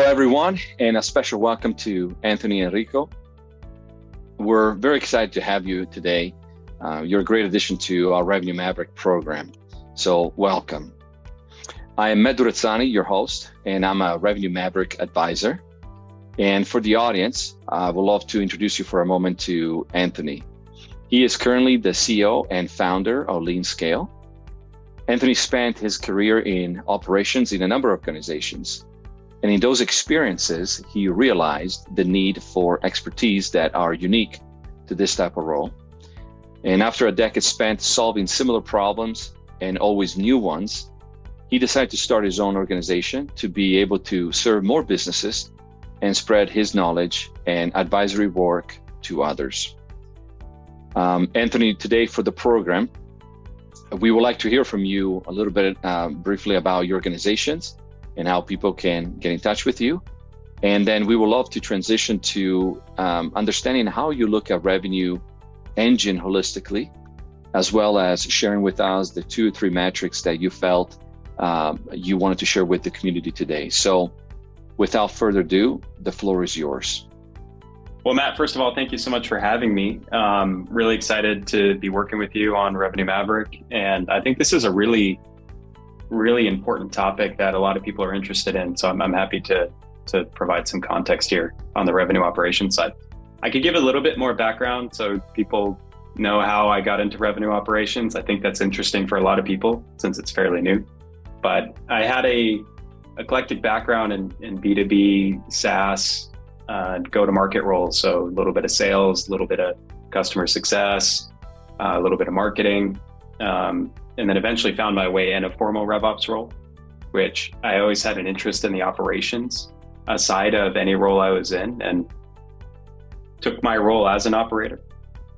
Hello, everyone, and a special welcome to Anthony Enrico. We're very excited to have you today. Uh, you're a great addition to our Revenue Maverick program. So, welcome. I am Matt Durazzani, your host, and I'm a Revenue Maverick advisor. And for the audience, I would love to introduce you for a moment to Anthony. He is currently the CEO and founder of LeanScale. Anthony spent his career in operations in a number of organizations. And in those experiences, he realized the need for expertise that are unique to this type of role. And after a decade spent solving similar problems and always new ones, he decided to start his own organization to be able to serve more businesses and spread his knowledge and advisory work to others. Um, Anthony, today for the program, we would like to hear from you a little bit uh, briefly about your organizations and how people can get in touch with you. And then we would love to transition to um, understanding how you look at revenue engine holistically, as well as sharing with us the two or three metrics that you felt um, you wanted to share with the community today. So, without further ado, the floor is yours. Well, Matt, first of all, thank you so much for having me. Um, really excited to be working with you on Revenue Maverick. And I think this is a really, really important topic that a lot of people are interested in. So I'm, I'm happy to, to provide some context here on the revenue operations side. I could give a little bit more background so people know how I got into revenue operations. I think that's interesting for a lot of people since it's fairly new. But I had a eclectic background in, in B2B, SaaS, uh, go to market roles. So a little bit of sales, a little bit of customer success, uh, a little bit of marketing, um, and then eventually found my way in a formal RevOps role, which I always had an interest in the operations side of any role I was in, and took my role as an operator.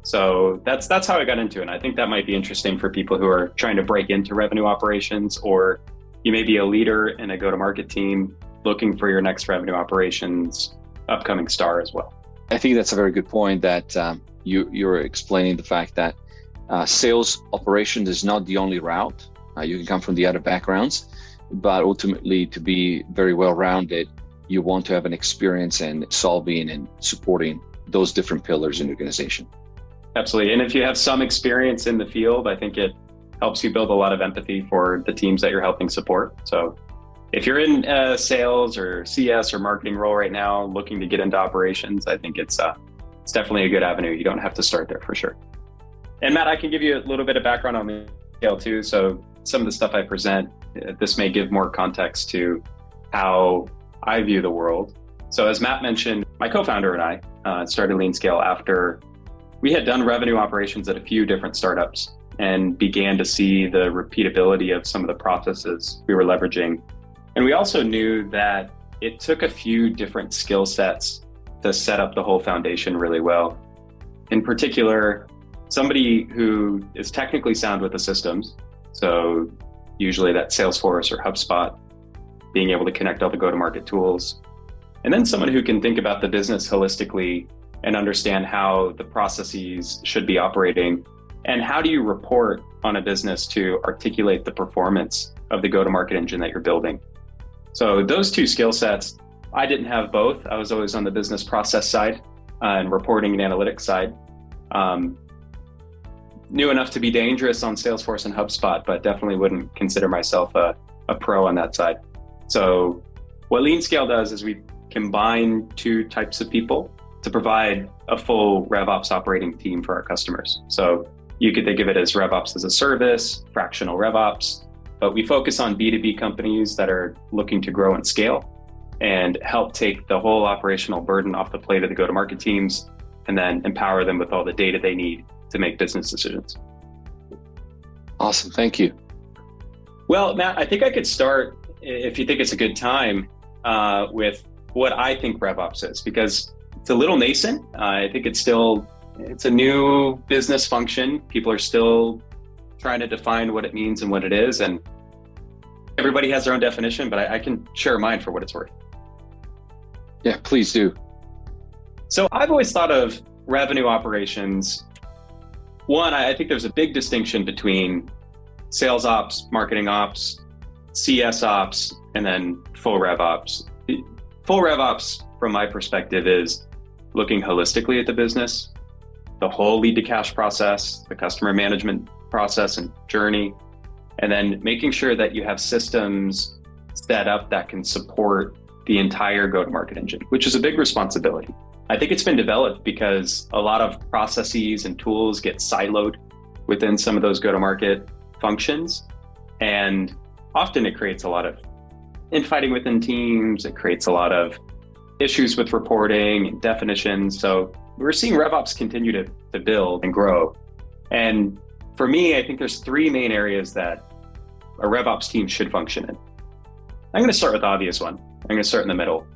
So that's that's how I got into it. And I think that might be interesting for people who are trying to break into revenue operations, or you may be a leader in a go-to-market team looking for your next revenue operations upcoming star as well. I think that's a very good point that um, you, you're explaining the fact that uh, sales operations is not the only route. Uh, you can come from the other backgrounds, but ultimately, to be very well rounded, you want to have an experience in solving and supporting those different pillars in the organization. Absolutely. And if you have some experience in the field, I think it helps you build a lot of empathy for the teams that you're helping support. So if you're in uh, sales or CS or marketing role right now, looking to get into operations, I think it's uh, it's definitely a good avenue. You don't have to start there for sure. And Matt, I can give you a little bit of background on scale too. So some of the stuff I present, uh, this may give more context to how I view the world. So as Matt mentioned, my co-founder and I uh, started LeanScale after we had done revenue operations at a few different startups and began to see the repeatability of some of the processes we were leveraging and we also knew that it took a few different skill sets to set up the whole foundation really well. In particular, somebody who is technically sound with the systems, so usually that's Salesforce or HubSpot, being able to connect all the go to market tools. And then someone who can think about the business holistically and understand how the processes should be operating and how do you report on a business to articulate the performance of the go to market engine that you're building. So those two skill sets, I didn't have both. I was always on the business process side uh, and reporting and analytics side. Um, knew enough to be dangerous on Salesforce and HubSpot, but definitely wouldn't consider myself a, a pro on that side. So what LeanScale does is we combine two types of people to provide a full RevOps operating team for our customers. So you could think of it as RevOps as a service, fractional RevOps, but we focus on B2B companies that are looking to grow and scale and help take the whole operational burden off the plate of the go to market teams and then empower them with all the data they need to make business decisions. Awesome. Thank you. Well, Matt, I think I could start, if you think it's a good time, uh, with what I think RevOps is, because it's a little nascent. Uh, I think it's still it's a new business function. People are still trying to define what it means and what it is. And everybody has their own definition, but I, I can share mine for what it's worth. Yeah, please do. So I've always thought of revenue operations. One, I think there's a big distinction between sales ops, marketing ops, CS ops, and then full rev ops. full rev ops, from my perspective, is looking holistically at the business, the whole lead to cash process, the customer management process and journey, and then making sure that you have systems set up that can support the entire go to market engine, which is a big responsibility. I think it's been developed because a lot of processes and tools get siloed within some of those go to market functions. And often it creates a lot of infighting within teams, it creates a lot of issues with reporting and definitions. So we're seeing RevOps continue to, to build and grow. And for me, I think there's three main areas that a RevOps team should function in. I'm going to start with the obvious one. I'm going to start in the middle.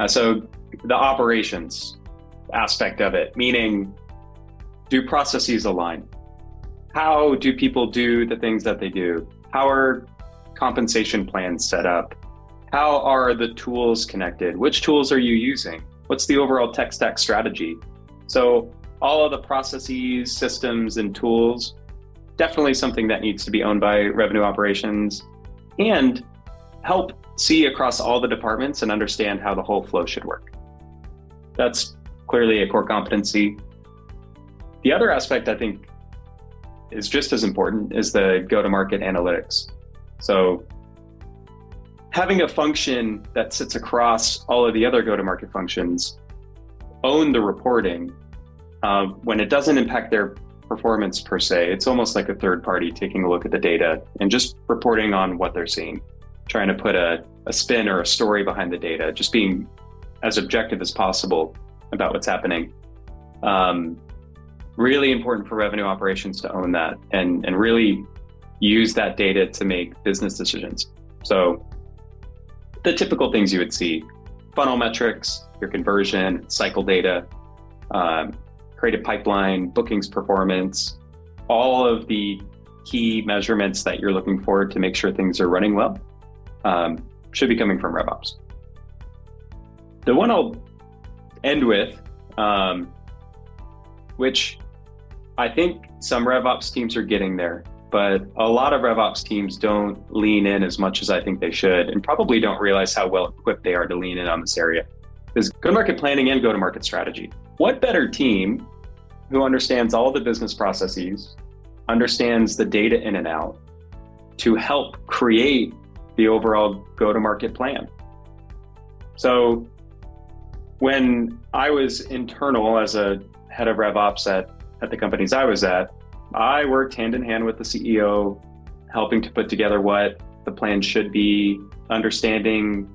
Uh, so the operations aspect of it, meaning do processes align? How do people do the things that they do? How are compensation plans set up? How are the tools connected? Which tools are you using? What's the overall tech stack strategy? So, all of the processes, systems, and tools definitely something that needs to be owned by revenue operations and help see across all the departments and understand how the whole flow should work. That's clearly a core competency. The other aspect I think is just as important is the go to market analytics. So, having a function that sits across all of the other go to market functions own the reporting uh, when it doesn't impact their performance per se. It's almost like a third party taking a look at the data and just reporting on what they're seeing, trying to put a, a spin or a story behind the data, just being as objective as possible about what's happening. Um, really important for revenue operations to own that and, and really use that data to make business decisions. So, the typical things you would see funnel metrics, your conversion, cycle data, um, creative pipeline, bookings performance, all of the key measurements that you're looking for to make sure things are running well um, should be coming from RevOps. The one I'll end with, um, which I think some RevOps teams are getting there, but a lot of RevOps teams don't lean in as much as I think they should, and probably don't realize how well equipped they are to lean in on this area. Is go to market planning and go to market strategy. What better team who understands all the business processes, understands the data in and out, to help create the overall go to market plan? So, when I was internal as a head of RevOps at at the companies I was at, I worked hand in hand with the CEO, helping to put together what the plan should be, understanding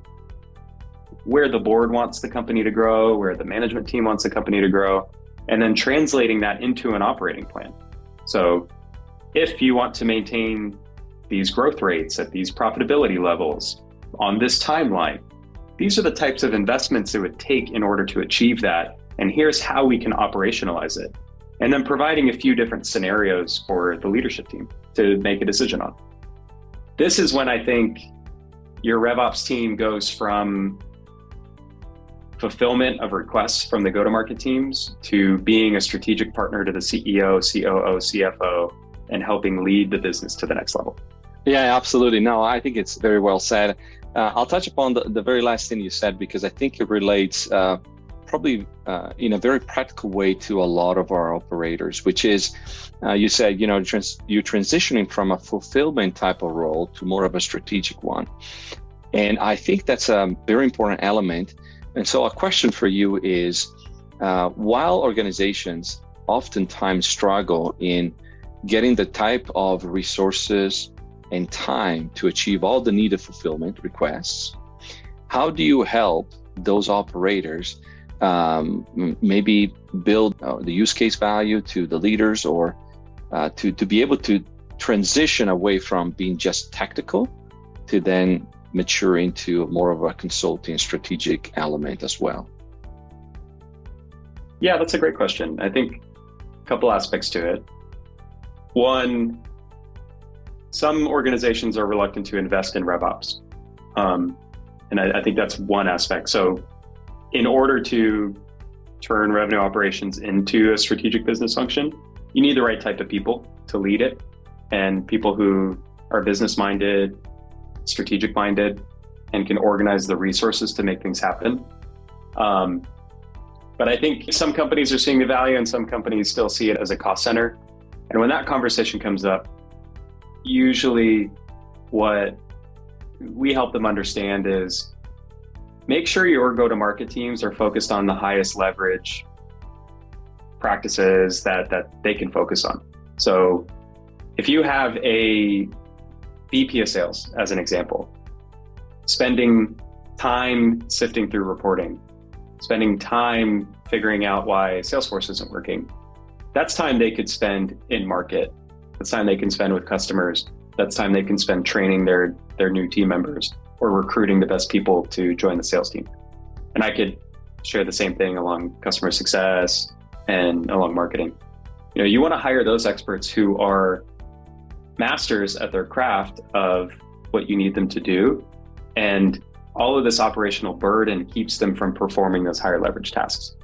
where the board wants the company to grow, where the management team wants the company to grow, and then translating that into an operating plan. So, if you want to maintain these growth rates at these profitability levels on this timeline, these are the types of investments it would take in order to achieve that. And here's how we can operationalize it and then providing a few different scenarios for the leadership team to make a decision on. This is when I think your RevOps team goes from fulfillment of requests from the go to market teams to being a strategic partner to the CEO, COO, CFO, and helping lead the business to the next level. Yeah, absolutely. No, I think it's very well said. Uh, I'll touch upon the, the very last thing you said because I think it relates uh, probably uh, in a very practical way to a lot of our operators, which is uh, you said, you know, trans- you're transitioning from a fulfillment type of role to more of a strategic one. And I think that's a very important element. And so, a question for you is uh, while organizations oftentimes struggle in getting the type of resources and time to achieve all the needed fulfillment requests, how do you help those operators um, maybe build uh, the use case value to the leaders or uh, to, to be able to transition away from being just technical to then mature into more of a consulting strategic element as well? Yeah, that's a great question. I think a couple aspects to it. One, some organizations are reluctant to invest in RevOps. Um, and I, I think that's one aspect. So in order to turn revenue operations into a strategic business function, you need the right type of people to lead it and people who are business minded, strategic minded. and can organize the resources to make things happen. Um, but I think some companies are seeing the value and some companies still see it as a cost center. And when that conversation comes up, usually what we help them understand is make sure your go to market teams are focused on the highest leverage practices that, that they can focus on. So if you have a VP of sales, as an example, spending time sifting through reporting, spending time figuring out why Salesforce isn't working, that's time they could spend in market. That's time they can spend with customers. That's time they can spend training their their new team members or recruiting the best people to join the sales team. And I could share the same thing along customer success and along marketing. You know, you want to hire those experts who are masters at their craft of what you need them to do. And all of this operational burden keeps them from performing those higher leverage tasks.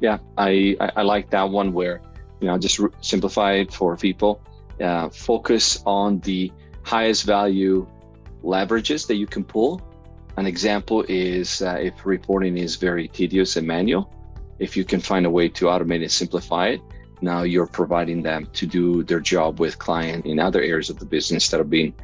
Yeah, I, I, like that one where, you know, just re- simplify it for people. Uh, focus on the highest value leverages that you can pull. An example is uh, if reporting is very tedious and manual, if you can find a way to automate and simplify it, now you're providing them to do their job with client in other areas of the business that are being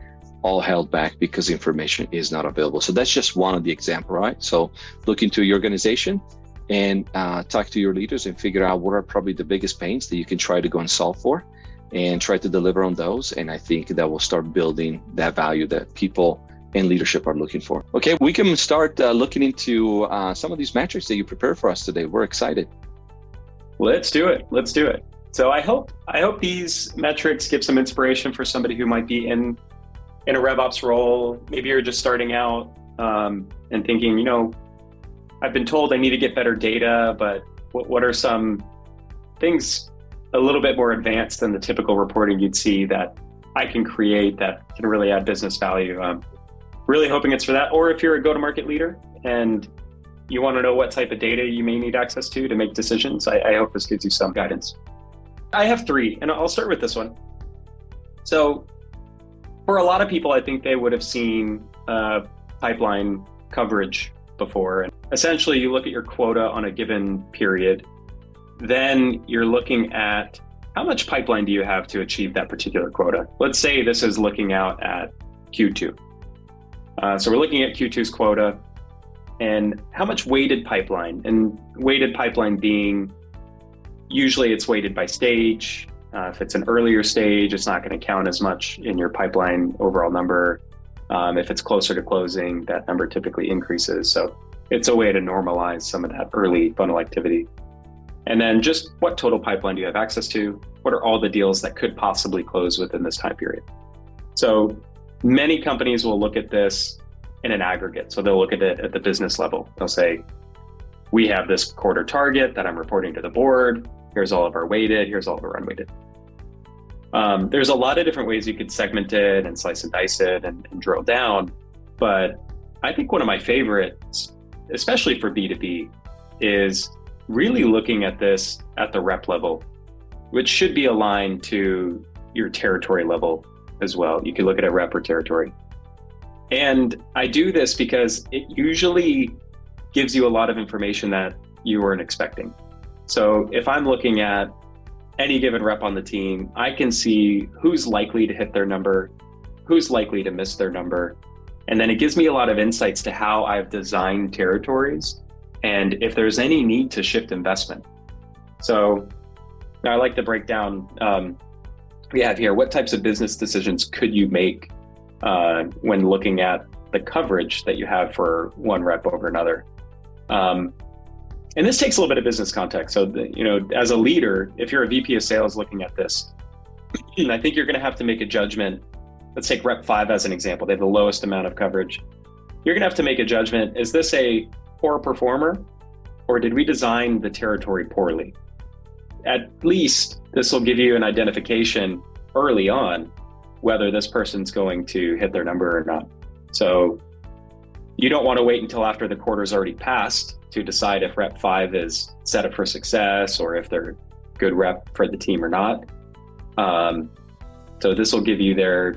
all held back because information is not available. So that's just one of the example, right? So look into your organization and uh, talk to your leaders and figure out what are probably the biggest pains that you can try to go and solve for and try to deliver on those. And I think that will start building that value that people and leadership are looking for. Okay, we can start uh, looking into uh, some of these metrics that you prepared for us today. We're excited. Let's do it. Let's do it. So I hope I hope these metrics give some inspiration for somebody who might be in in a RevOps role. Maybe you're just starting out um, and thinking, you know, I've been told I need to get better data, but what, what are some things a little bit more advanced than the typical reporting you'd see that I can create that can really add business value? Um, really hoping it's for that. Or if you're a go-to-market leader and you want to know what type of data you may need access to to make decisions, I, I hope this gives you some guidance. I have three, and I'll start with this one. So, for a lot of people, I think they would have seen uh, pipeline coverage before. And essentially, you look at your quota on a given period, then you're looking at how much pipeline do you have to achieve that particular quota. Let's say this is looking out at Q2. Uh, so we're looking at Q2's quota and how much weighted pipeline, and weighted pipeline being usually it's weighted by stage. Uh, if it's an earlier stage, it's not going to count as much in your pipeline overall number. Um, if it's closer to closing, that number typically increases. So it's a way to normalize some of that early funnel activity. And then just what total pipeline do you have access to? What are all the deals that could possibly close within this time period? So many companies will look at this in an aggregate. So they'll look at it at the business level. They'll say, we have this quarter target that I'm reporting to the board. Here's all of our weighted, here's all of our unweighted. Um, there's a lot of different ways you could segment it and slice and dice it and, and drill down. But I think one of my favorites, especially for B2B, is really looking at this at the rep level, which should be aligned to your territory level as well. You can look at a rep or territory. And I do this because it usually gives you a lot of information that you weren't expecting. So if I'm looking at any given rep on the team, I can see who's likely to hit their number, who's likely to miss their number. And then it gives me a lot of insights to how I've designed territories and if there's any need to shift investment. So now I like to break down um, we have here what types of business decisions could you make uh, when looking at the coverage that you have for one rep over another. Um, and this takes a little bit of business context. So, you know, as a leader, if you're a VP of sales looking at this, I think you're going to have to make a judgment. Let's take Rep 5 as an example. They have the lowest amount of coverage. You're going to have to make a judgment. Is this a poor performer or did we design the territory poorly? At least this will give you an identification early on whether this person's going to hit their number or not. So you don't want to wait until after the quarter's already passed to decide if rep five is set up for success or if they're good rep for the team or not. Um, so this will give you their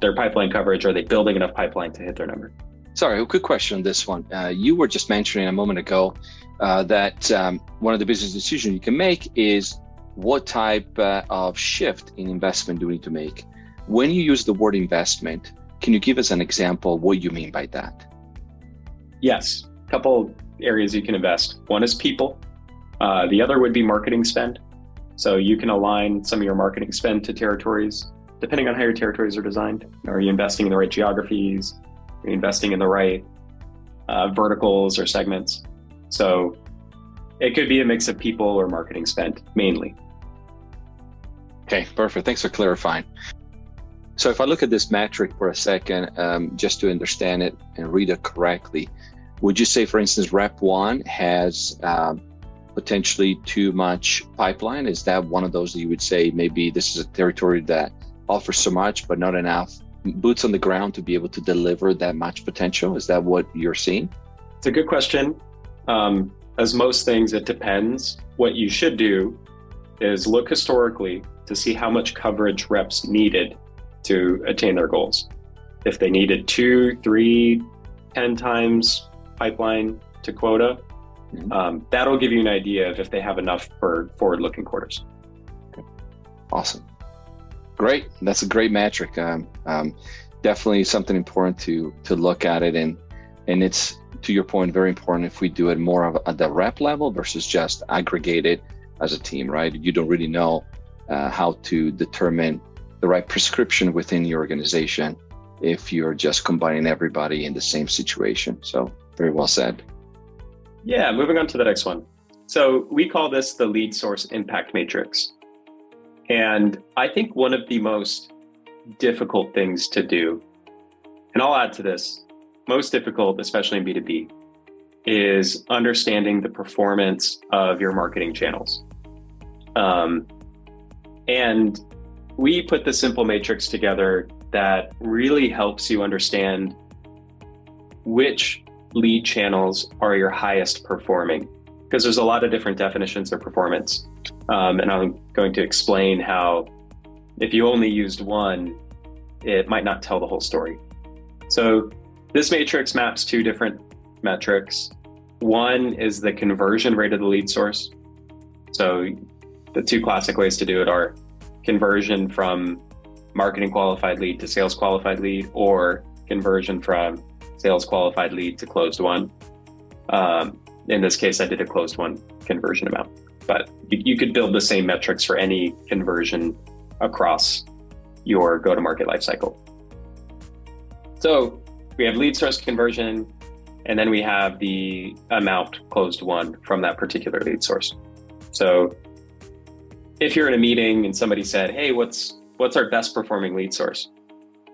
their pipeline coverage? Are they building enough pipeline to hit their number? Sorry, a quick question on this one. Uh, you were just mentioning a moment ago uh, that um, one of the business decisions you can make is what type uh, of shift in investment do we need to make? When you use the word investment, can you give us an example of what you mean by that? Yes, a couple areas you can invest. One is people. Uh, the other would be marketing spend. So you can align some of your marketing spend to territories, depending on how your territories are designed. Are you investing in the right geographies? Are you investing in the right uh, verticals or segments? So it could be a mix of people or marketing spend mainly. Okay, perfect. Thanks for clarifying. So if I look at this metric for a second, um, just to understand it and read it correctly, would you say, for instance, Rep One has um, potentially too much pipeline? Is that one of those that you would say maybe this is a territory that offers so much but not enough boots on the ground to be able to deliver that much potential? Is that what you're seeing? It's a good question. Um, as most things, it depends. What you should do is look historically to see how much coverage reps needed to attain their goals. If they needed two, three, ten times pipeline to quota, mm-hmm. um, that'll give you an idea of if they have enough for forward looking quarters. Okay. Awesome. Great. That's a great metric. Um, um, definitely something important to to look at it and and it's to your point very important if we do it more of at the rep level versus just aggregated as a team right you don't really know uh, how to determine the right prescription within the organization if you're just combining everybody in the same situation. So very well said. Yeah moving on to the next one. So we call this the lead source impact matrix. And I think one of the most difficult things to do, and I'll add to this, most difficult, especially in B2B, is understanding the performance of your marketing channels. Um, and we put the simple matrix together that really helps you understand which lead channels are your highest performing because there's a lot of different definitions of performance. Um, and I'm going to explain how if you only used one, it might not tell the whole story. So this matrix maps two different metrics. One is the conversion rate of the lead source. So the two classic ways to do it are conversion from marketing qualified lead to sales qualified lead or conversion from sales qualified lead to closed won. Um, in this case, I did a closed won conversion amount, but you, you could build the same metrics for any conversion across your go to market lifecycle. So we have lead source conversion, and then we have the amount closed won from that particular lead source. So if you're in a meeting and somebody said, "Hey, what's what's our best performing lead source?"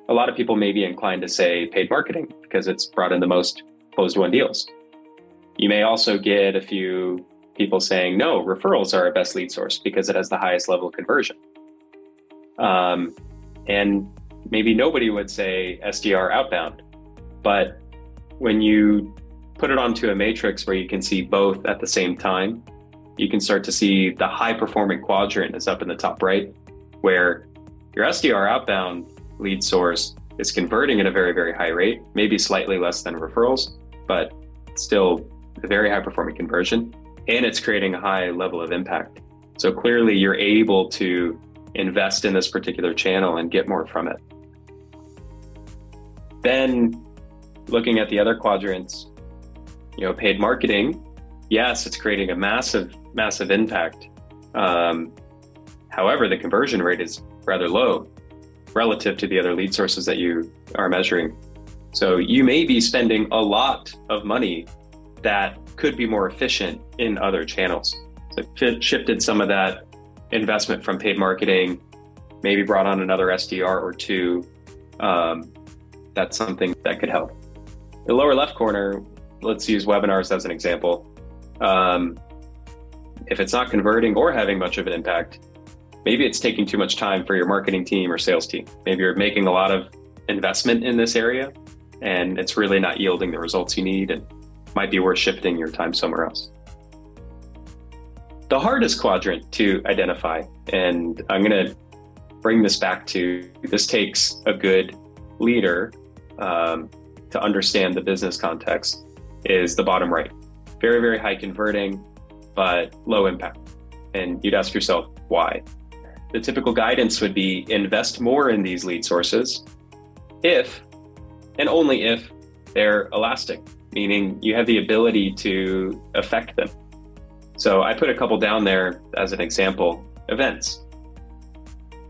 A lot of people may be inclined to say paid marketing because it's brought in the most closed won deals. You may also get a few people saying, no, referrals are our best lead source because it has the highest level of conversion. Um, and maybe nobody would say SDR outbound. But when you put it onto a matrix where you can see both at the same time, you can start to see the high performing quadrant is up in the top right, where your SDR outbound lead source is converting at a very, very high rate, maybe slightly less than referrals, but still a very high performing conversion, and it's creating a high level of impact. So clearly, you're able to invest in this particular channel and get more from it. Then, looking at the other quadrants, you know, paid marketing, yes, it's creating a massive, massive impact. Um, however, the conversion rate is rather low relative to the other lead sources that you are measuring. So you may be spending a lot of money that could be more efficient in other channels. So shifted some of that investment from paid marketing, maybe brought on another SDR or two. Um, that's something that could help. The lower left corner, let's use webinars as an example. Um, if it's not converting or having much of an impact, maybe it's taking too much time for your marketing team or sales team. Maybe you're making a lot of investment in this area and it's really not yielding the results you need. And might be worth shifting your time somewhere else. The hardest quadrant to identify, and I'm going to bring this back to this takes a good leader um, to understand the business context is the bottom right. Very, very high converting, but low impact. And you'd ask yourself, why? The typical guidance would be invest more in these lead sources if and only if they're elastic, meaning you have the ability to affect them. So I put a couple down there as an example events.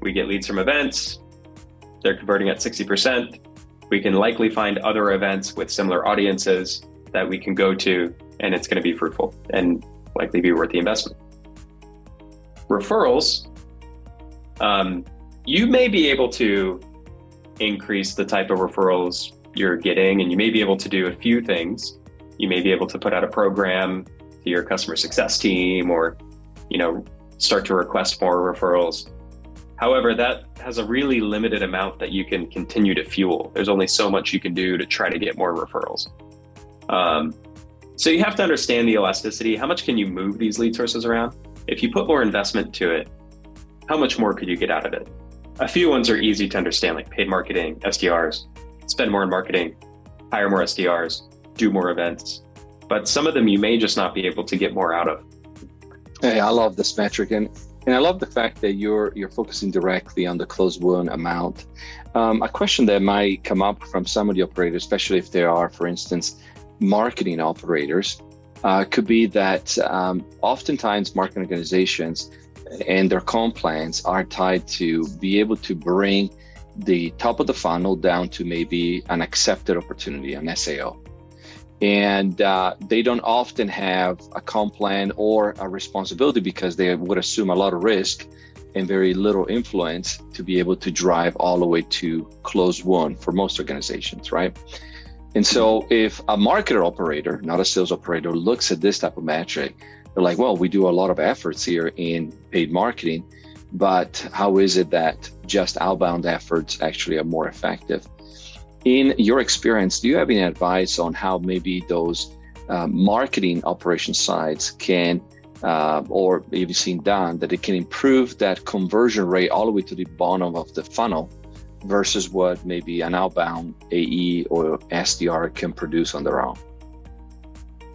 We get leads from events, they're converting at 60%. We can likely find other events with similar audiences that we can go to, and it's going to be fruitful and likely be worth the investment. Referrals, um, you may be able to increase the type of referrals you're getting, and you may be able to do a few things. You may be able to put out a program to your customer success team, or you know, start to request more referrals. However, that has a really limited amount that you can continue to fuel. There's only so much you can do to try to get more referrals. Um, so you have to understand the elasticity. How much can you move these lead sources around? If you put more investment to it, how much more could you get out of it? A few ones are easy to understand, like paid marketing, SDRs, spend more in marketing, hire more SDRs, do more events. But some of them you may just not be able to get more out of. Hey, I love this metric, and and I love the fact that you're you're focusing directly on the closed won amount. Um, a question that might come up from some of the operators, especially if there are, for instance, marketing operators, uh, could be that um, oftentimes marketing organizations and their comp plans are tied to be able to bring the top of the funnel down to maybe an accepted opportunity, an SAO. And uh, they don't often have a comp plan or a responsibility because they would assume a lot of risk and very little influence to be able to drive all the way to close one for most organizations, right? And so if a marketer operator, not a sales operator, looks at this type of metric, they're like, well, we do a lot of efforts here in paid marketing, but how is it that just outbound efforts actually are more effective? In your experience, do you have any advice on how maybe those uh, marketing operation sides can, uh, or maybe seen done, that it can improve that conversion rate all the way to the bottom of the funnel versus what maybe an outbound AE or SDR can produce on their own?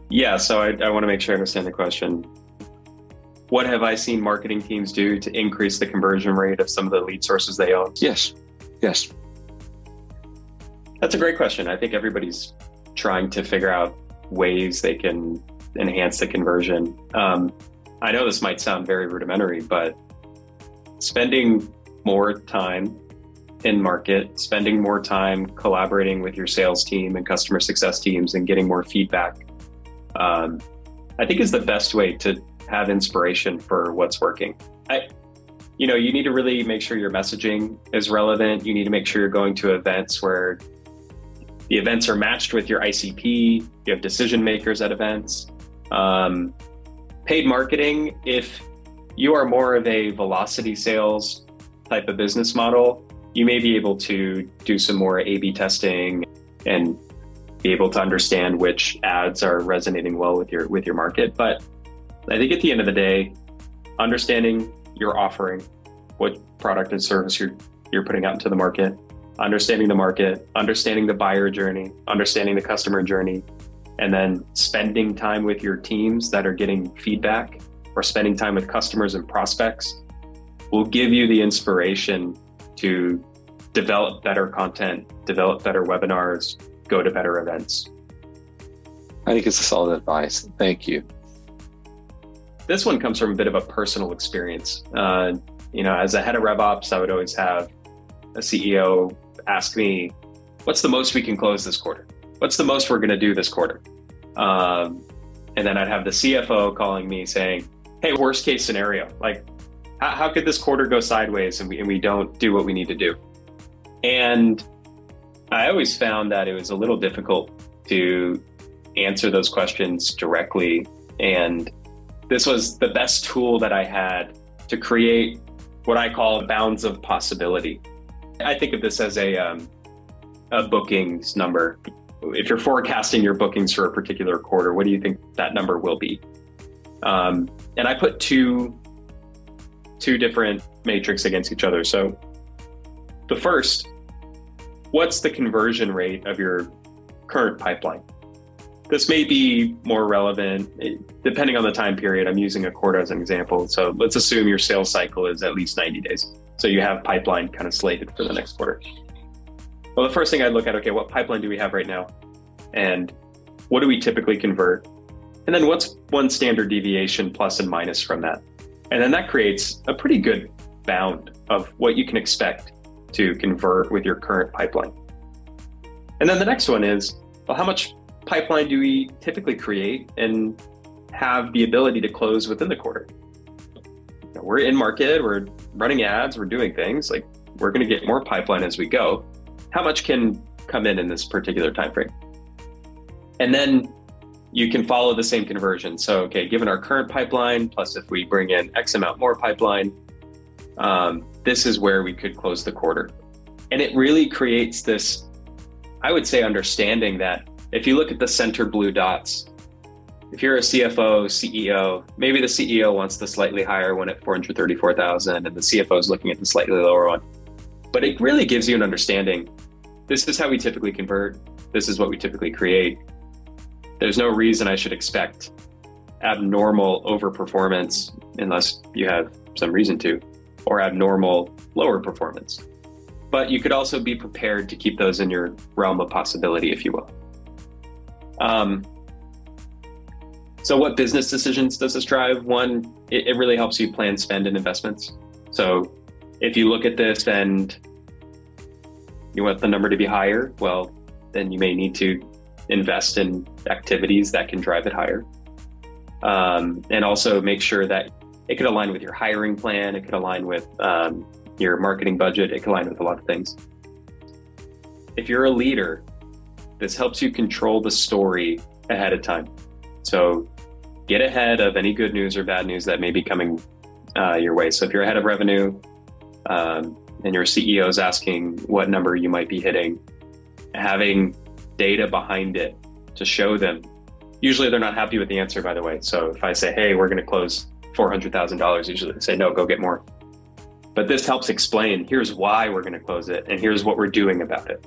Yeah, so I, I want to make sure I understand the question. What have I seen marketing teams do to increase the conversion rate of some of the lead sources they own? Yes, yes. That's a great question. I think everybody's trying to figure out ways they can enhance the conversion. Um, I know this might sound very rudimentary, but spending more time in market, spending more time collaborating with your sales team and customer success teams and getting more feedback, um, I think is the best way to have inspiration for what's working. I, you know, you need to really make sure your messaging is relevant. You need to make sure you're going to events where the events are matched with your ICP. You have decision makers at events. Um, paid marketing, if you are more of a velocity sales type of business model, you may be able to do some more A B testing and be able to understand which ads are resonating well with your with your market. But I think at the end of the day, understanding your offering, what product and service you're you're putting out into the market, understanding the market, understanding the buyer journey, understanding the customer journey, and then spending time with your teams that are getting feedback or spending time with customers and prospects will give you the inspiration to develop better content, develop better webinars, go to better events. I think it's a solid advice. Thank you. This one comes from a bit of a personal experience. Uh, you know, as a head of RevOps, I would always have a CEO ask me, "What's the most we can close this quarter? What's the most we're going to do this quarter?" Um, and then I'd have the CFO calling me saying, "Hey, worst case scenario, like how, how could this quarter go sideways and we, and we don't do what we need to do? And I always found that it was a little difficult to answer those questions directly. And this was the best tool that I had to create what I call bounds of possibility. I think of this as a, um, a bookings number. If you're forecasting your bookings for a particular quarter, what do you think that number will be? Um, and I put two two different matrix against each other. So The first, what's the conversion rate of your current pipeline? This may be more relevant eh, depending on the time period. I'm using a quarter as an example. So let's assume your sales cycle is at least 90 days. So you have pipeline kind of slated for the next quarter. Well, the first thing I'd look at, okay, what pipeline do we have right now? And what do we typically convert? And then what's one standard deviation plus and minus from that? And then that creates a pretty good bound of what you can expect to convert with your current pipeline. And then the next one is, well, how much pipeline do we typically create and have the ability to close within the quarter? We're in market, we're running ads, we're doing things like we're going to get more pipeline as we go. How much can come in in this particular time frame? And then you can follow the same conversion. So, okay, given our current pipeline, plus if we bring in X amount more pipeline, um, this is where we could close the quarter. And it really creates this, I would say, understanding that if you look at the center blue dots, if you're a CFO, CEO, maybe the CEO wants the slightly higher one at 434,000 and the CFO is looking at the slightly lower one. But it really gives you an understanding. This is how we typically convert. This is what we typically create. There's no reason I should expect abnormal overperformance unless you have some reason to, or abnormal lower performance. But you could also be prepared to keep those in your realm of possibility, if you will. Um, so, what business decisions does this drive? One, it, it really helps you plan spend and investments. So, if you look at this and you want the number to be higher, well, then you may need to invest in activities that can drive it higher. Um, and also make sure that it could align with your hiring plan, it could align with um, your marketing budget, it could align with a lot of things. If you're a leader, this helps you control the story ahead of time. So get ahead of any good news or bad news that may be coming uh, your way. So if you're ahead of revenue um, and your CEO is asking what number you might be hitting, having data behind it to show them. Usually they're not happy with the answer, by the way. So if I say, hey, we're going to close $400,000, usually they say, no, go get more. But this helps explain here's why we're going to close it and here's what we're doing about it.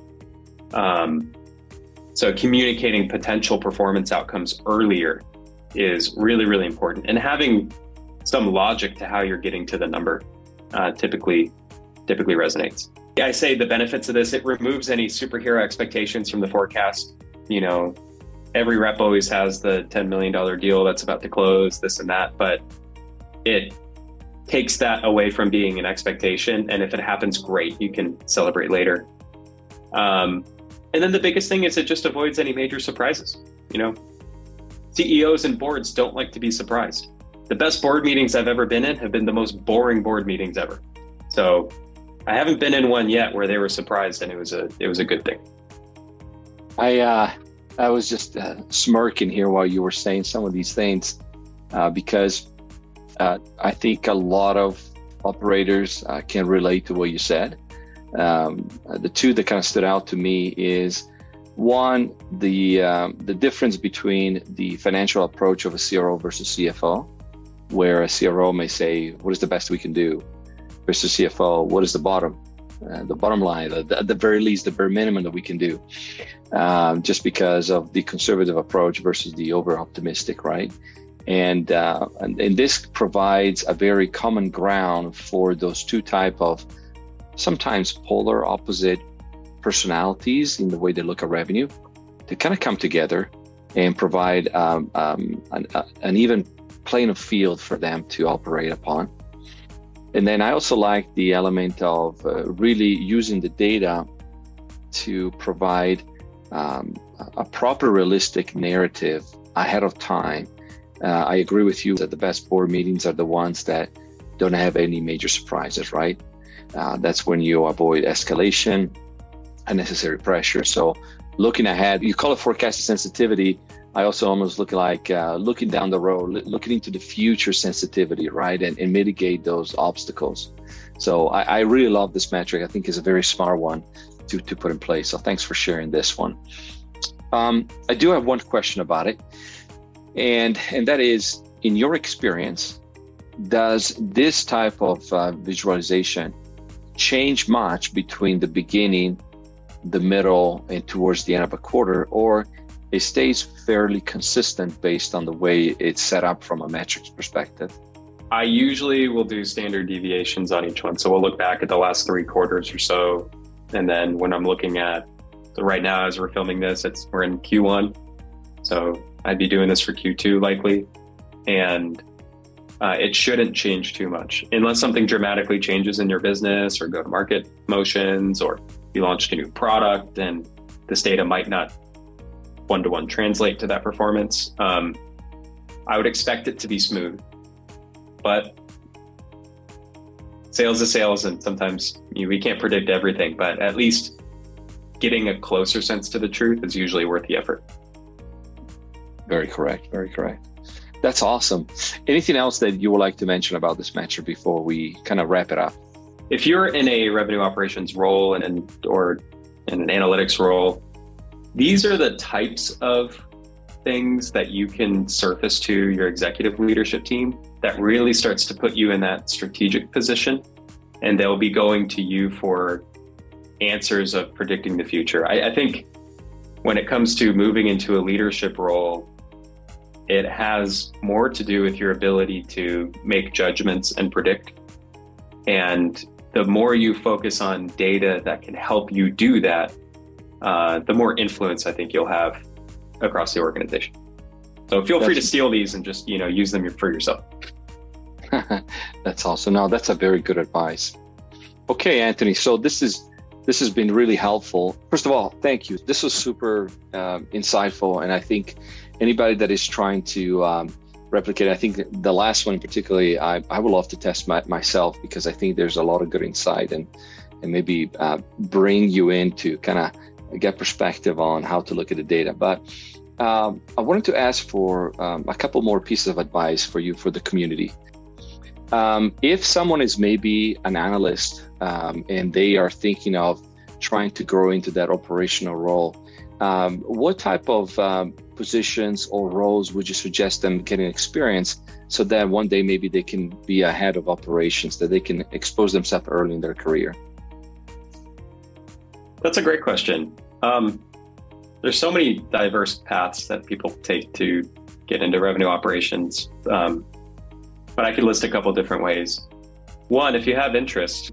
Um, so communicating potential performance outcomes earlier is really, really important. And having some logic to how you're getting to the number uh, typically typically resonates. I say the benefits of this, it removes any superhero expectations from the forecast. You know, every rep always has the $10 million deal that's about to close, this and that, but it takes that away from being an expectation. And if it happens, great, you can celebrate later. Um, and then the biggest thing is it just avoids any major surprises. You know, CEOs and boards don't like to be surprised. The best board meetings I've ever been in have been the most boring board meetings ever. So I haven't been in one yet where they were surprised and it was a it was a good thing. I uh, I was just uh, smirking here while you were saying some of these things uh, because uh, I think a lot of operators uh, can relate to what you said. Um, the two that kind of stood out to me is one the um, the difference between the financial approach of a CRO versus CFO, where a CRO may say, "What is the best we can do?" Versus CFO, what is the bottom? Uh, the bottom line, the, at the very least, the bare minimum that we can do, um, just because of the conservative approach versus the over optimistic, right? And, uh, and, and this provides a very common ground for those two type of sometimes polar opposite personalities in the way they look at revenue to kind of come together and provide um, um, an, uh, an even plane of field for them to operate upon. And then I also like the element of uh, really using the data to provide um, a proper, realistic narrative ahead of time. Uh, I agree with you that the best board meetings are the ones that don't have any major surprises, right? Uh, that's when you avoid escalation, unnecessary pressure. So, looking ahead, you call it forecasted sensitivity. I also almost look like uh, looking down the road, looking into the future sensitivity, right, and, and mitigate those obstacles. So I, I, really love this metric. I think is a very smart one to, to put in place. So thanks for sharing this one. Um, I do have one question about it, and and that is, in your experience, does this type of uh, visualization change much between the beginning, the middle, and towards the end of a quarter, or it stays fairly consistent based on the way it's set up from a metrics perspective? I usually will do standard deviations on each one. So we'll look back at the last three quarters or so. And then when I'm looking at, so right now as we're filming this, it's we're in Q1. So I'd be doing this for Q2 likely. And uh, it shouldn't change too much unless something dramatically changes in your business or go to market motions or you launched a new product and this data might not one to one translate to that performance. Um, I would expect it to be smooth, but sales is sales, and sometimes you know, we can't predict everything. But at least getting a closer sense to the truth is usually worth the effort. Very correct. Very correct. That's awesome. Anything else that you would like to mention about this metric before we kind of wrap it up? If you're in a revenue operations role and or in an analytics role, these are the types of things that you can surface to your executive leadership team that really starts to put you in that strategic position. And they'll be going to you for answers of predicting the future. I, I think when it comes to moving into a leadership role, it has more to do with your ability to make judgments and predict. And the more you focus on data that can help you do that, uh, the more influence I think you'll have across the organization. So feel that's, free to steal these and just you know use them for yourself. that's awesome. Now that's a very good advice. Okay, Anthony. So this is this has been really helpful. First of all, thank you. This was super um, insightful, and I think anybody that is trying to um, replicate, I think the last one particularly, I, I would love to test my, myself because I think there's a lot of good insight and and maybe uh, bring you in to kind of get perspective on how to look at the data. But um, I wanted to ask for um, a couple more pieces of advice for you for the community. Um, if someone is maybe an analyst um, and they are thinking of trying to grow into that operational role, um, what type of um, positions or roles would you suggest them getting experience so that one day maybe they can be a head of operations, that they can expose themselves early in their career? That's a great question. Um, there's so many diverse paths that people take to get into revenue operations, um, but I could list a couple different ways. One, if you have interest,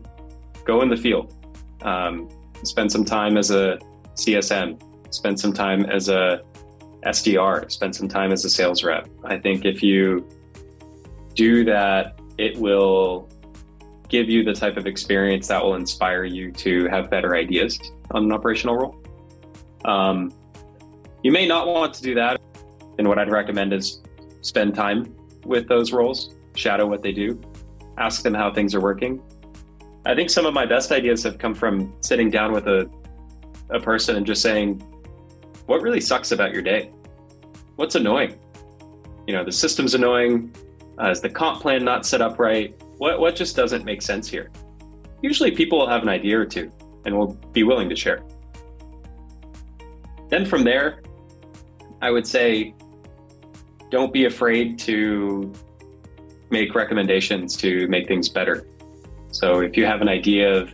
go in the field. Um, spend some time as a CSM. Spend some time as a SDR. Spend some time as a sales rep. I think if you do that, it will give you the type of experience that will inspire you to have better ideas on an operational role. Um, you may not want to do that. And what I'd recommend is spend time with those roles, shadow what they do, ask them how things are working. I think some of my best ideas have come from sitting down with a, a person and just saying, what really sucks about your day? What's annoying? You know, the system's annoying. Uh, is the comp plan not set up right? What, what just doesn't make sense here? Usually people will have an idea or two and will be willing to share. Then from there, I would say don't be afraid to make recommendations to make things better. So if you have an idea of,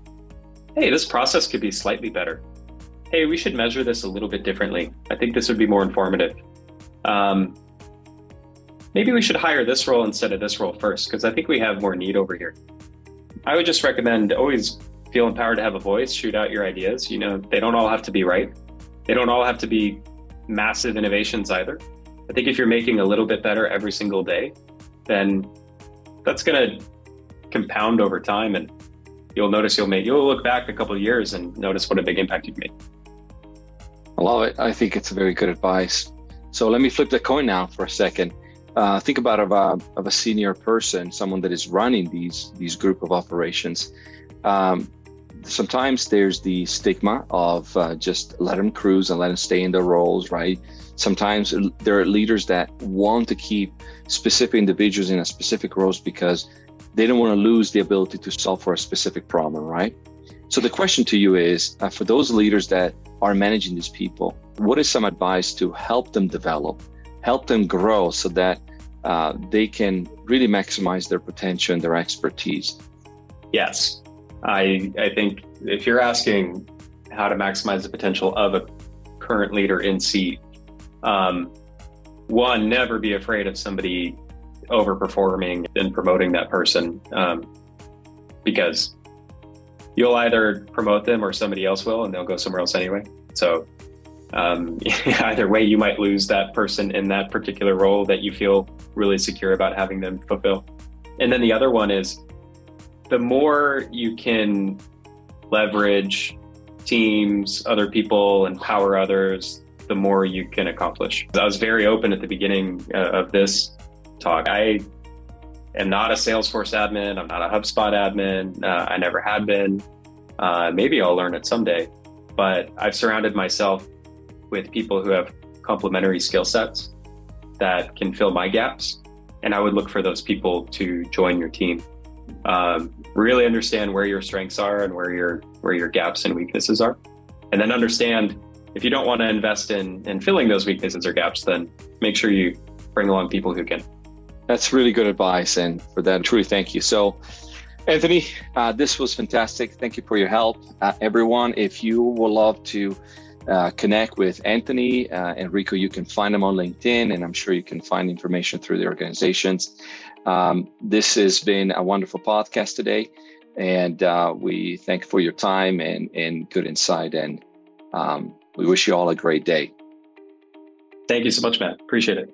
hey, this process could be slightly better. Hey, we should measure this a little bit differently. I think this would be more informative. Um, maybe we should hire this role instead of this role first, because I think we have more need over here. I would just recommend always feel empowered to have a voice, shoot out your ideas. You know, they don't all have to be right. They don't all have to be massive innovations either. I think if you're making a little bit better every single day, then that's going to compound over time and you'll notice you'll make you'll look back a couple years and notice what a big impact you've made. I love it. I think it's very good advice. So let me flip the coin now for a second. Uh, think about of a, of a senior person, someone that is running these these group of operations. Um, sometimes there's the stigma of uh, just let them cruise and let them stay in their roles, right? Sometimes there are leaders that want to keep specific individuals in a specific roles because they don't want to lose the ability to solve for a specific problem, right? So the question to you is uh, for those leaders that are managing these people, what is some advice to help them develop, help them grow so that uh, they can really maximize their potential and their expertise? Yes, I I think if you're asking how to maximize the potential of a current leader in seat, um, one, never be afraid of somebody overperforming and promoting that person um, because you'll either promote them or somebody else will and they'll go somewhere else anyway. So um, either way, you might lose that person in that particular role that you feel really secure about having them fulfill. And then the other one is the more you can leverage teams, other people, empower others, the more you can accomplish. I was very open at the beginning uh, of this talk. I am not a Salesforce admin. I'm not a HubSpot admin. Uh, I never had been. Uh, maybe I'll learn it someday. But I've surrounded myself with people who have complementary skill sets that can fill my gaps. And I would look for those people to join your team. Um, really understand where your strengths are and where your where your gaps and weaknesses are, and then understand if you don't want to invest in in filling those weaknesses or gaps, then make sure you bring along people who can. That's really good advice, and for that, truly thank you. So, Anthony, uh, this was fantastic. Thank you for your help, uh, everyone. If you would love to uh, connect with Anthony uh, Enrico, you can find them on LinkedIn, and I'm sure you can find information through the organizations. Um, this has been a wonderful podcast today, and uh, we thank you for your time and, and good insight. And um, we wish you all a great day. Thank you so much, Matt. Appreciate it.